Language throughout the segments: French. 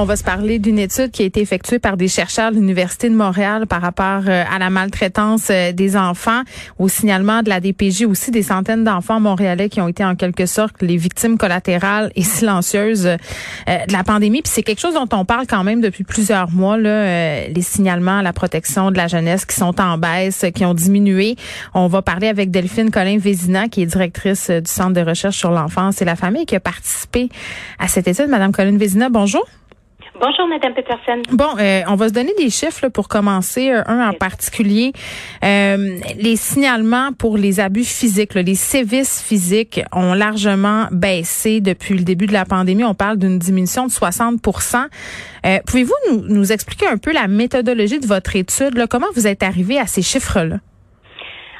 On va se parler d'une étude qui a été effectuée par des chercheurs de l'Université de Montréal par rapport euh, à la maltraitance euh, des enfants, au signalement de la DPJ, aussi des centaines d'enfants montréalais qui ont été en quelque sorte les victimes collatérales et silencieuses euh, de la pandémie. Puis c'est quelque chose dont on parle quand même depuis plusieurs mois, là, les signalements à la protection de la jeunesse qui sont en baisse, qui ont diminué. On va parler avec Delphine Colin-Vézina, qui est directrice du Centre de recherche sur l'enfance et la famille, qui a participé à cette étude. Madame Colin-Vézina, bonjour. Bonjour, Madame Peterson. Bon, euh, on va se donner des chiffres pour commencer. Euh, un en particulier, euh, les signalements pour les abus physiques, les sévices physiques ont largement baissé depuis le début de la pandémie. On parle d'une diminution de 60% Pouvez-vous nous, nous, expliquer un peu la méthodologie de votre étude? Là? Comment vous êtes arrivé à ces chiffres-là?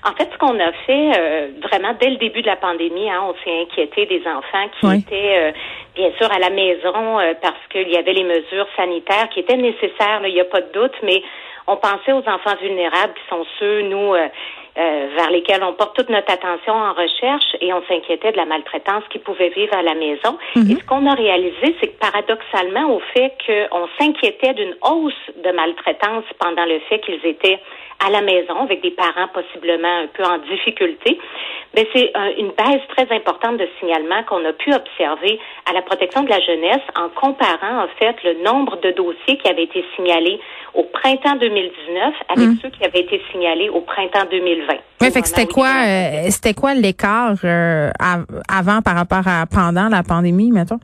En fait, ce qu'on a fait euh, vraiment dès le début de la pandémie, hein, on s'est inquiété des enfants qui étaient euh, bien sûr à la maison euh, parce qu'il y avait les mesures sanitaires qui étaient nécessaires, il n'y a pas de doute, mais on pensait aux enfants vulnérables qui sont ceux, nous, vers lesquels on porte toute notre attention en recherche et on s'inquiétait de la maltraitance qu'ils pouvaient vivre à la maison. Mm-hmm. Et ce qu'on a réalisé, c'est que paradoxalement, au fait qu'on s'inquiétait d'une hausse de maltraitance pendant le fait qu'ils étaient à la maison avec des parents possiblement un peu en difficulté, mais c'est une baisse très importante de signalement qu'on a pu observer à la protection de la jeunesse en comparant en fait le nombre de dossiers qui avaient été signalés au printemps 2019 avec mmh. ceux qui avaient été signalés au printemps 2020. Oui, fait que c'était quoi, euh, c'était quoi l'écart euh, avant par rapport à pendant la pandémie, mettons?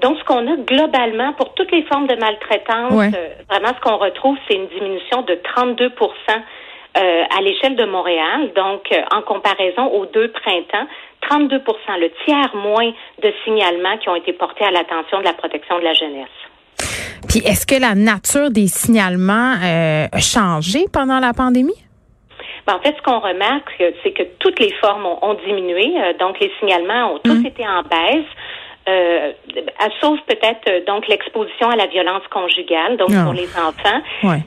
Donc, ce qu'on a globalement pour toutes les formes de maltraitance, euh, vraiment ce qu'on retrouve, c'est une diminution de 32% euh, à l'échelle de Montréal. Donc, euh, en comparaison aux deux printemps, 32% le tiers moins de signalements qui ont été portés à l'attention de la protection de la jeunesse. Puis, est-ce que la nature des signalements a changé pendant la pandémie? Ben, en fait, ce qu'on remarque, c'est que toutes les formes ont, diminué. donc, les signalements ont tous mmh. été en baisse euh, sauf peut-être euh, donc l'exposition à la violence conjugale, donc pour les enfants,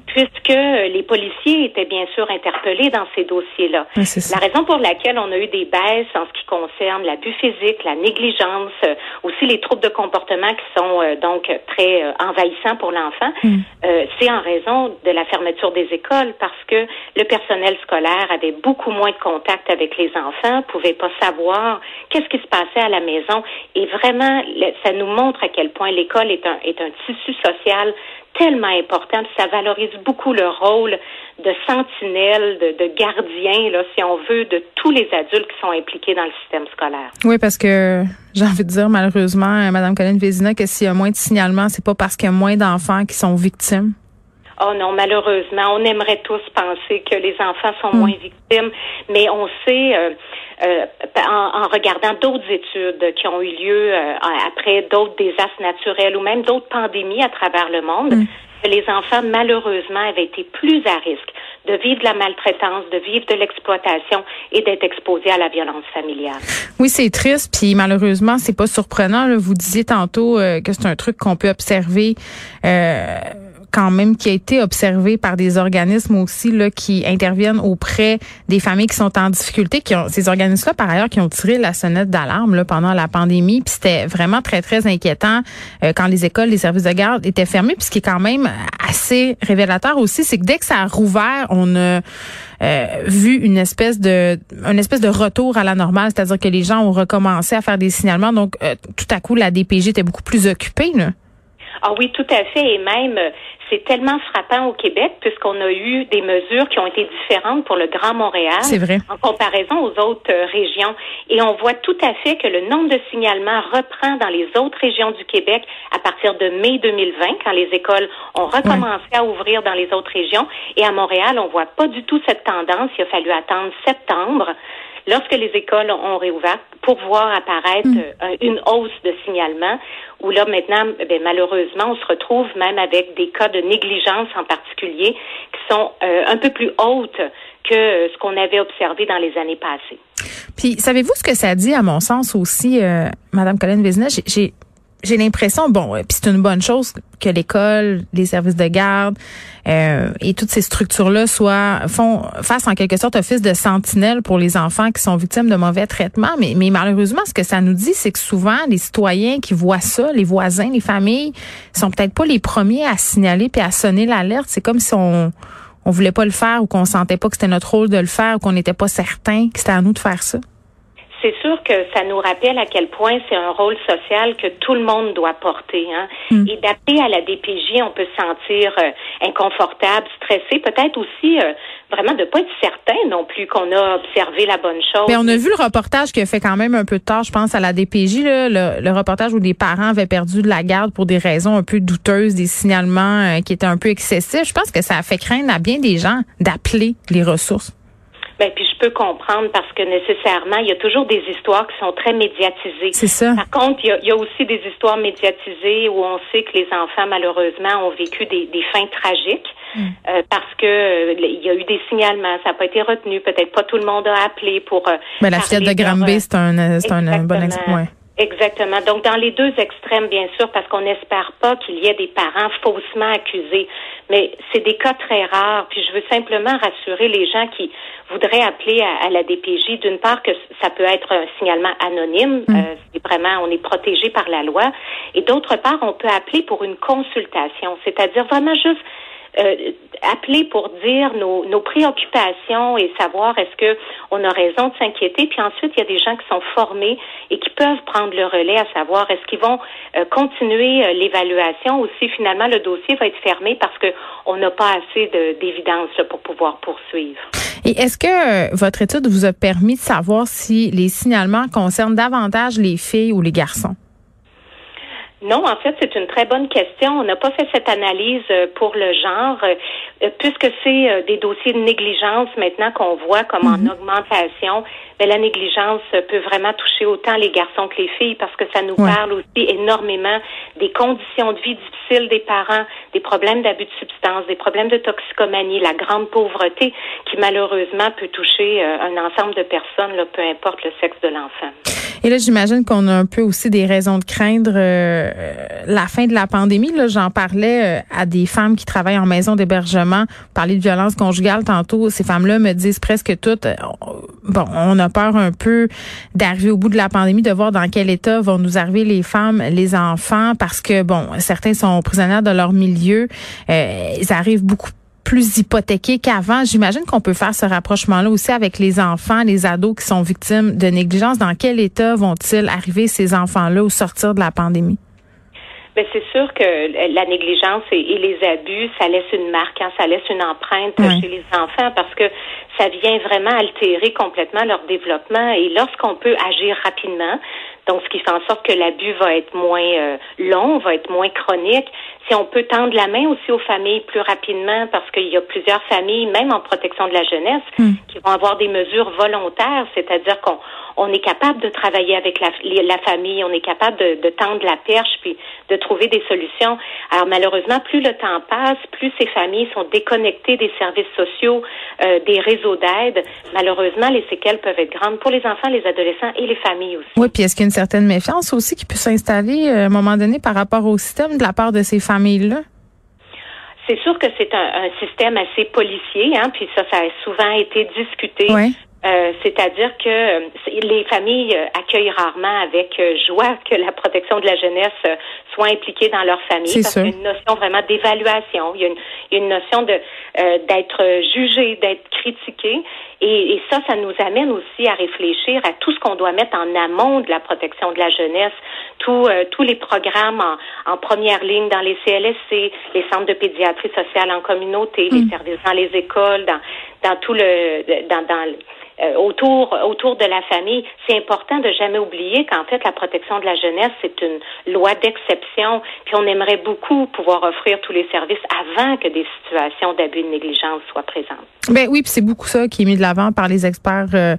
puisque les policiers étaient bien sûr interpellés dans ces dossiers-là. la raison pour laquelle on a eu des baisses en ce qui concerne l'abus physique, la négligence, euh, aussi les troubles de comportement qui sont euh, donc très envahissants pour l'enfant, mm. c'est en raison de la fermeture des écoles parce que le personnel scolaire avait beaucoup moins de contact avec les enfants, pouvait pas savoir qu'est-ce qui se passait à la maison et vraiment ça nous montre à quel point l'école est un, est un tissu social tellement important, ça valorise beaucoup le rôle de sentinelle, de, de gardien, là, si on veut, de tous les adultes qui sont impliqués dans le système scolaire. Oui, parce que j'ai envie de dire malheureusement, Mme Colline Vézina, que s'il y a moins de signalements, c'est pas parce qu'il y a moins d'enfants qui sont victimes. Oh non, malheureusement, on aimerait tous penser que les enfants sont hmm. moins victimes, mais on sait, euh, euh, en, regardant d'autres études qui ont eu lieu euh, après d'autres désastres naturels ou même d'autres pandémies à travers le monde, que les enfants, malheureusement, avaient été plus à risque de vivre de la maltraitance, de vivre de l'exploitation et d'être exposés à la violence familiale. Oui, c'est triste, puis malheureusement, c'est pas surprenant. Vous disiez tantôt que c'est un truc qu'on peut observer quand même qui a été observé par des organismes aussi là qui interviennent auprès des familles qui sont en difficulté qui ont ces organismes là par ailleurs qui ont tiré la sonnette d'alarme là pendant la pandémie. Puis c'était vraiment très très inquiétant euh, quand les écoles les services de garde étaient fermés. Puis ce qui est quand même assez révélateur aussi c'est que dès que ça a rouvert on a euh, vu une espèce de une espèce de retour à la normale. C'est-à-dire que les gens ont recommencé à faire des signalements. Donc euh, tout à coup la DPJ était beaucoup plus occupée. Ah oui, tout à fait. Et même, c'est tellement frappant au Québec puisqu'on a eu des mesures qui ont été différentes pour le Grand Montréal en comparaison aux autres euh, régions. Et on voit tout à fait que le nombre de signalements reprend dans les autres régions du Québec à partir de mai 2020, quand les écoles ont recommencé à ouvrir dans les autres régions. Et à Montréal, on voit pas du tout cette tendance. Il a fallu attendre septembre lorsque les écoles ont réouvert pour voir apparaître mm. euh, une hausse de signalement, où là maintenant, eh malheureusement, on se retrouve même avec des cas de négligence en particulier qui sont euh, un peu plus hautes que ce qu'on avait observé dans les années passées. Puis, savez-vous ce que ça dit, à mon sens aussi, euh, Madame Colin Vézina? J'ai j'ai l'impression, bon, puis c'est une bonne chose que l'école, les services de garde euh, et toutes ces structures-là soient font fassent en quelque sorte office de sentinelle pour les enfants qui sont victimes de mauvais traitements. Mais, mais malheureusement, ce que ça nous dit, c'est que souvent les citoyens qui voient ça, les voisins, les familles, sont peut-être pas les premiers à signaler puis à sonner l'alerte. C'est comme si on on voulait pas le faire ou qu'on sentait pas que c'était notre rôle de le faire ou qu'on n'était pas certain que c'était à nous de faire ça c'est sûr que ça nous rappelle à quel point c'est un rôle social que tout le monde doit porter. Hein? Mm. Et d'appeler à la DPJ, on peut se sentir euh, inconfortable, stressé, peut-être aussi euh, vraiment de pas être certain non plus qu'on a observé la bonne chose. Mais on a vu le reportage qui a fait quand même un peu de tort, je pense, à la DPJ, là, le, reportage où des parents avaient perdu de la garde pour des raisons un peu douteuses, des signalements euh, qui étaient un peu excessifs. Je pense que ça a fait craindre à bien des gens d'appeler les ressources. Ben, puis je peux comprendre parce que nécessairement, il y a toujours des histoires qui sont très médiatisées. C'est ça. Par contre, il y, a, aussi des histoires médiatisées où on sait que les enfants, malheureusement, ont vécu des, des fins tragiques. Mm. Euh, parce que euh, il y a eu des signalements, ça n'a pas été retenu. Peut-être pas tout le monde a appelé pour. Euh, Mais la fillette de Granby, c'est un, c'est un bon exemple. Exactement. Donc, dans les deux extrêmes, bien sûr, parce qu'on n'espère pas qu'il y ait des parents faussement accusés. Mais c'est des cas très rares. Puis, je veux simplement rassurer les gens qui voudraient appeler à, la DPJ. D'une part, que ça peut être un signalement anonyme. Mm. Euh, c'est vraiment, on est protégé par la loi. Et d'autre part, on peut appeler pour une consultation. C'est-à-dire vraiment juste euh, appeler pour dire nos, préoccupations et savoir est-ce que on a raison de s'inquiéter. Puis ensuite, il y a des gens qui sont formés et qui peuvent prendre le relais à savoir est-ce qu'ils vont euh, continuer euh, l'évaluation ou si finalement le dossier va être fermé parce que on n'a pas assez d'évidence pour pouvoir poursuivre. Et est-ce que votre étude vous a permis de savoir si les signalements concernent davantage les filles ou les garçons? Non, en fait, c'est une très bonne question. On n'a pas fait cette analyse euh, pour le genre, euh, puisque c'est euh, des dossiers de négligence maintenant qu'on voit comme en mhm. augmentation. Mais la négligence peut vraiment toucher autant les garçons que les filles parce que ça nous parle aussi énormément des conditions de vie difficiles des parents, des problèmes d'abus de substances, des problèmes de toxicomanie, la grande pauvreté qui malheureusement peut toucher un ensemble de personnes, là, peu importe le sexe de l'enfant. Et là, j'imagine qu'on a un peu aussi des raisons de craindre euh, la fin de la pandémie. Là, j'en parlais euh, à des femmes qui travaillent en maison d'hébergement. Parler de violence conjugale tantôt. Ces femmes-là me disent presque toutes, euh, bon, on a peur un peu d'arriver au bout de la pandémie, de voir dans quel état vont nous arriver les femmes, les enfants, parce que bon, certains sont prisonniers de leur milieu. ils arrivent beaucoup plus hypothéqués qu'avant. J'imagine qu'on peut faire ce rapprochement-là aussi avec les enfants, les ados qui sont victimes de négligence. Dans quel état vont-ils arriver ces enfants-là au sortir de la pandémie? Ben c'est sûr que la négligence et, les abus, ça laisse une marque, hein, ça laisse une empreinte chez les enfants parce que ça vient vraiment altérer complètement leur développement. Et lorsqu'on peut agir rapidement, donc ce qui fait en sorte que l'abus va être moins euh, long, va être moins chronique, si on peut tendre la main aussi aux familles plus rapidement, parce qu'il y a plusieurs familles, même en protection de la jeunesse, hmm. qui vont avoir des mesures volontaires, c'est-à-dire qu'on on est capable de travailler avec la, la famille, on est capable de, de, tendre la perche puis de trouver des solutions. Alors malheureusement, plus le temps passe, plus ces familles sont déconnectées des services sociaux, euh, des réseaux d'aide. Malheureusement, les séquelles peuvent être grandes pour les enfants, les adolescents et les familles aussi. Oui, puis est-ce qu'il y a une certaine méfiance aussi qui peut s'installer euh, à un moment donné par rapport au système de la part de ces familles? C'est sûr que c'est un, système assez policier, hein, puis ça, ça a souvent été discuté. Euh, c'est-à-dire que euh, les familles euh, accueillent rarement avec joie que la protection de la jeunesse soit impliquée dans leur famille parce qu'il y a une notion vraiment d'évaluation, il y a une, notion de d'être jugé, d'être critiqué. Et, ça, ça nous amène aussi à réfléchir à tout ce qu'on doit mettre en amont de la protection de la jeunesse, tous tous les programmes en, première ligne dans les CLSC, les centres de pédiatrie sociale en communauté, les mm. services dans les écoles, dans dans tout le dans dans euh, autour autour de la famille, c'est important de jamais oublier qu'en fait la protection de la jeunesse c'est une loi d'exception, puis on aimerait beaucoup pouvoir offrir tous les services avant que des situations d'abus de négligence soient présentes. Ben oui, puis c'est beaucoup ça qui est mis de l'avant par les experts. Euh,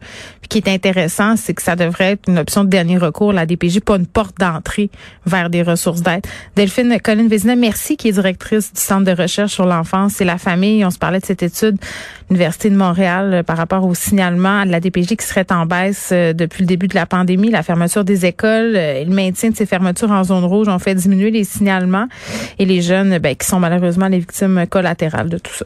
qui est intéressant, c'est que ça devrait être une option de dernier recours, la DPJ, pas une porte d'entrée vers des ressources d'aide. Delphine Colline Vézina, merci, qui est directrice du Centre de recherche sur l'enfance et la famille. On se parlait de cette étude Université de Montréal par rapport au signalement de la DPJ qui serait en baisse depuis le début de la pandémie, la fermeture des écoles et le maintien de ces fermetures en zone rouge ont fait diminuer les signalements et les jeunes ben, qui sont malheureusement les victimes collatérales de tout ça.